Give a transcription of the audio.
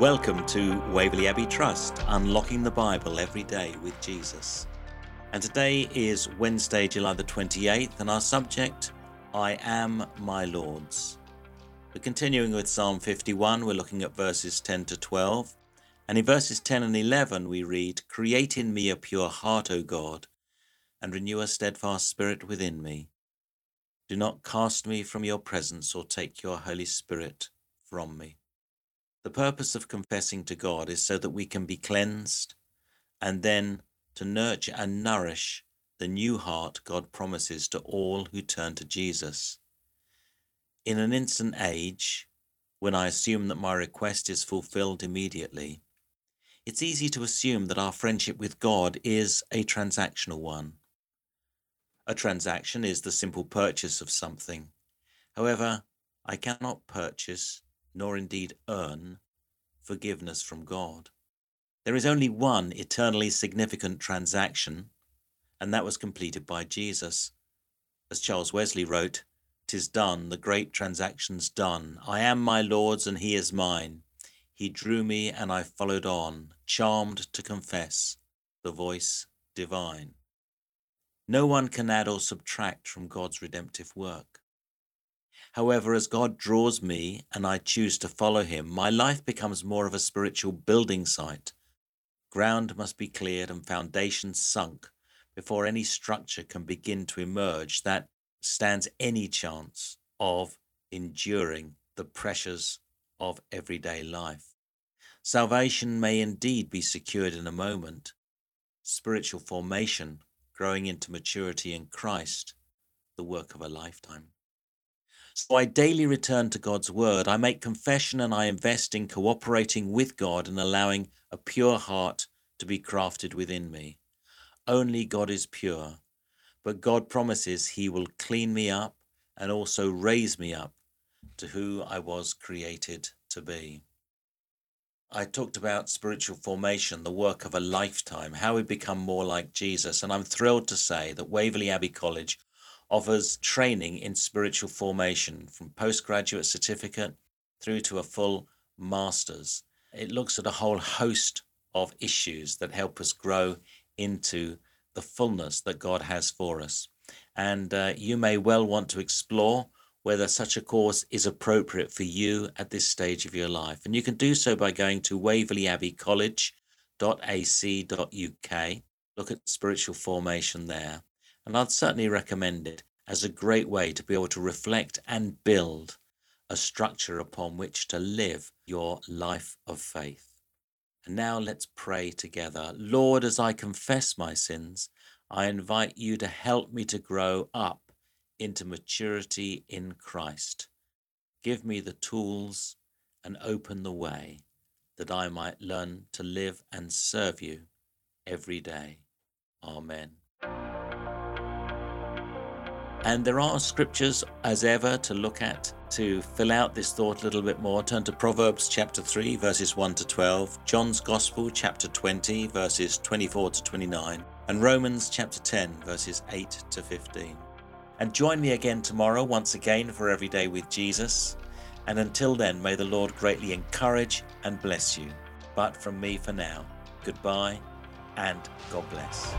Welcome to Waverley Abbey Trust, unlocking the Bible every day with Jesus. And today is Wednesday, July the 28th, and our subject, I am my Lord's. We're continuing with Psalm 51, we're looking at verses 10 to 12. And in verses 10 and 11, we read, Create in me a pure heart, O God, and renew a steadfast spirit within me. Do not cast me from your presence or take your Holy Spirit from me. The purpose of confessing to God is so that we can be cleansed and then to nurture and nourish the new heart God promises to all who turn to Jesus. In an instant age, when I assume that my request is fulfilled immediately, it's easy to assume that our friendship with God is a transactional one. A transaction is the simple purchase of something. However, I cannot purchase nor indeed earn forgiveness from God. There is only one eternally significant transaction, and that was completed by Jesus. As Charles Wesley wrote, "'Tis done, the great transaction's done. I am my Lord's, and he is mine. He drew me, and I followed on, charmed to confess the voice divine." No one can add or subtract from God's redemptive work. However, as God draws me and I choose to follow him, my life becomes more of a spiritual building site. Ground must be cleared and foundations sunk before any structure can begin to emerge that stands any chance of enduring the pressures of everyday life. Salvation may indeed be secured in a moment. Spiritual formation, growing into maturity in Christ, the work of a lifetime. So I daily return to God's word. I make confession and I invest in cooperating with God and allowing a pure heart to be crafted within me. Only God is pure, but God promises He will clean me up and also raise me up to who I was created to be. I talked about spiritual formation, the work of a lifetime, how we become more like Jesus, and I'm thrilled to say that Waverley Abbey College offers training in spiritual formation from postgraduate certificate through to a full master's. It looks at a whole host of issues that help us grow into the fullness that God has for us. And uh, you may well want to explore whether such a course is appropriate for you at this stage of your life. And you can do so by going to waverleyabbeycollege.ac.uk. Look at spiritual formation there and I'd certainly recommend it as a great way to be able to reflect and build a structure upon which to live your life of faith. And now let's pray together. Lord, as I confess my sins, I invite you to help me to grow up into maturity in Christ. Give me the tools and open the way that I might learn to live and serve you every day. Amen. And there are scriptures, as ever, to look at to fill out this thought a little bit more. Turn to Proverbs chapter 3, verses 1 to 12, John's Gospel chapter 20, verses 24 to 29, and Romans chapter 10, verses 8 to 15. And join me again tomorrow, once again, for Every Day with Jesus. And until then, may the Lord greatly encourage and bless you. But from me for now, goodbye and God bless.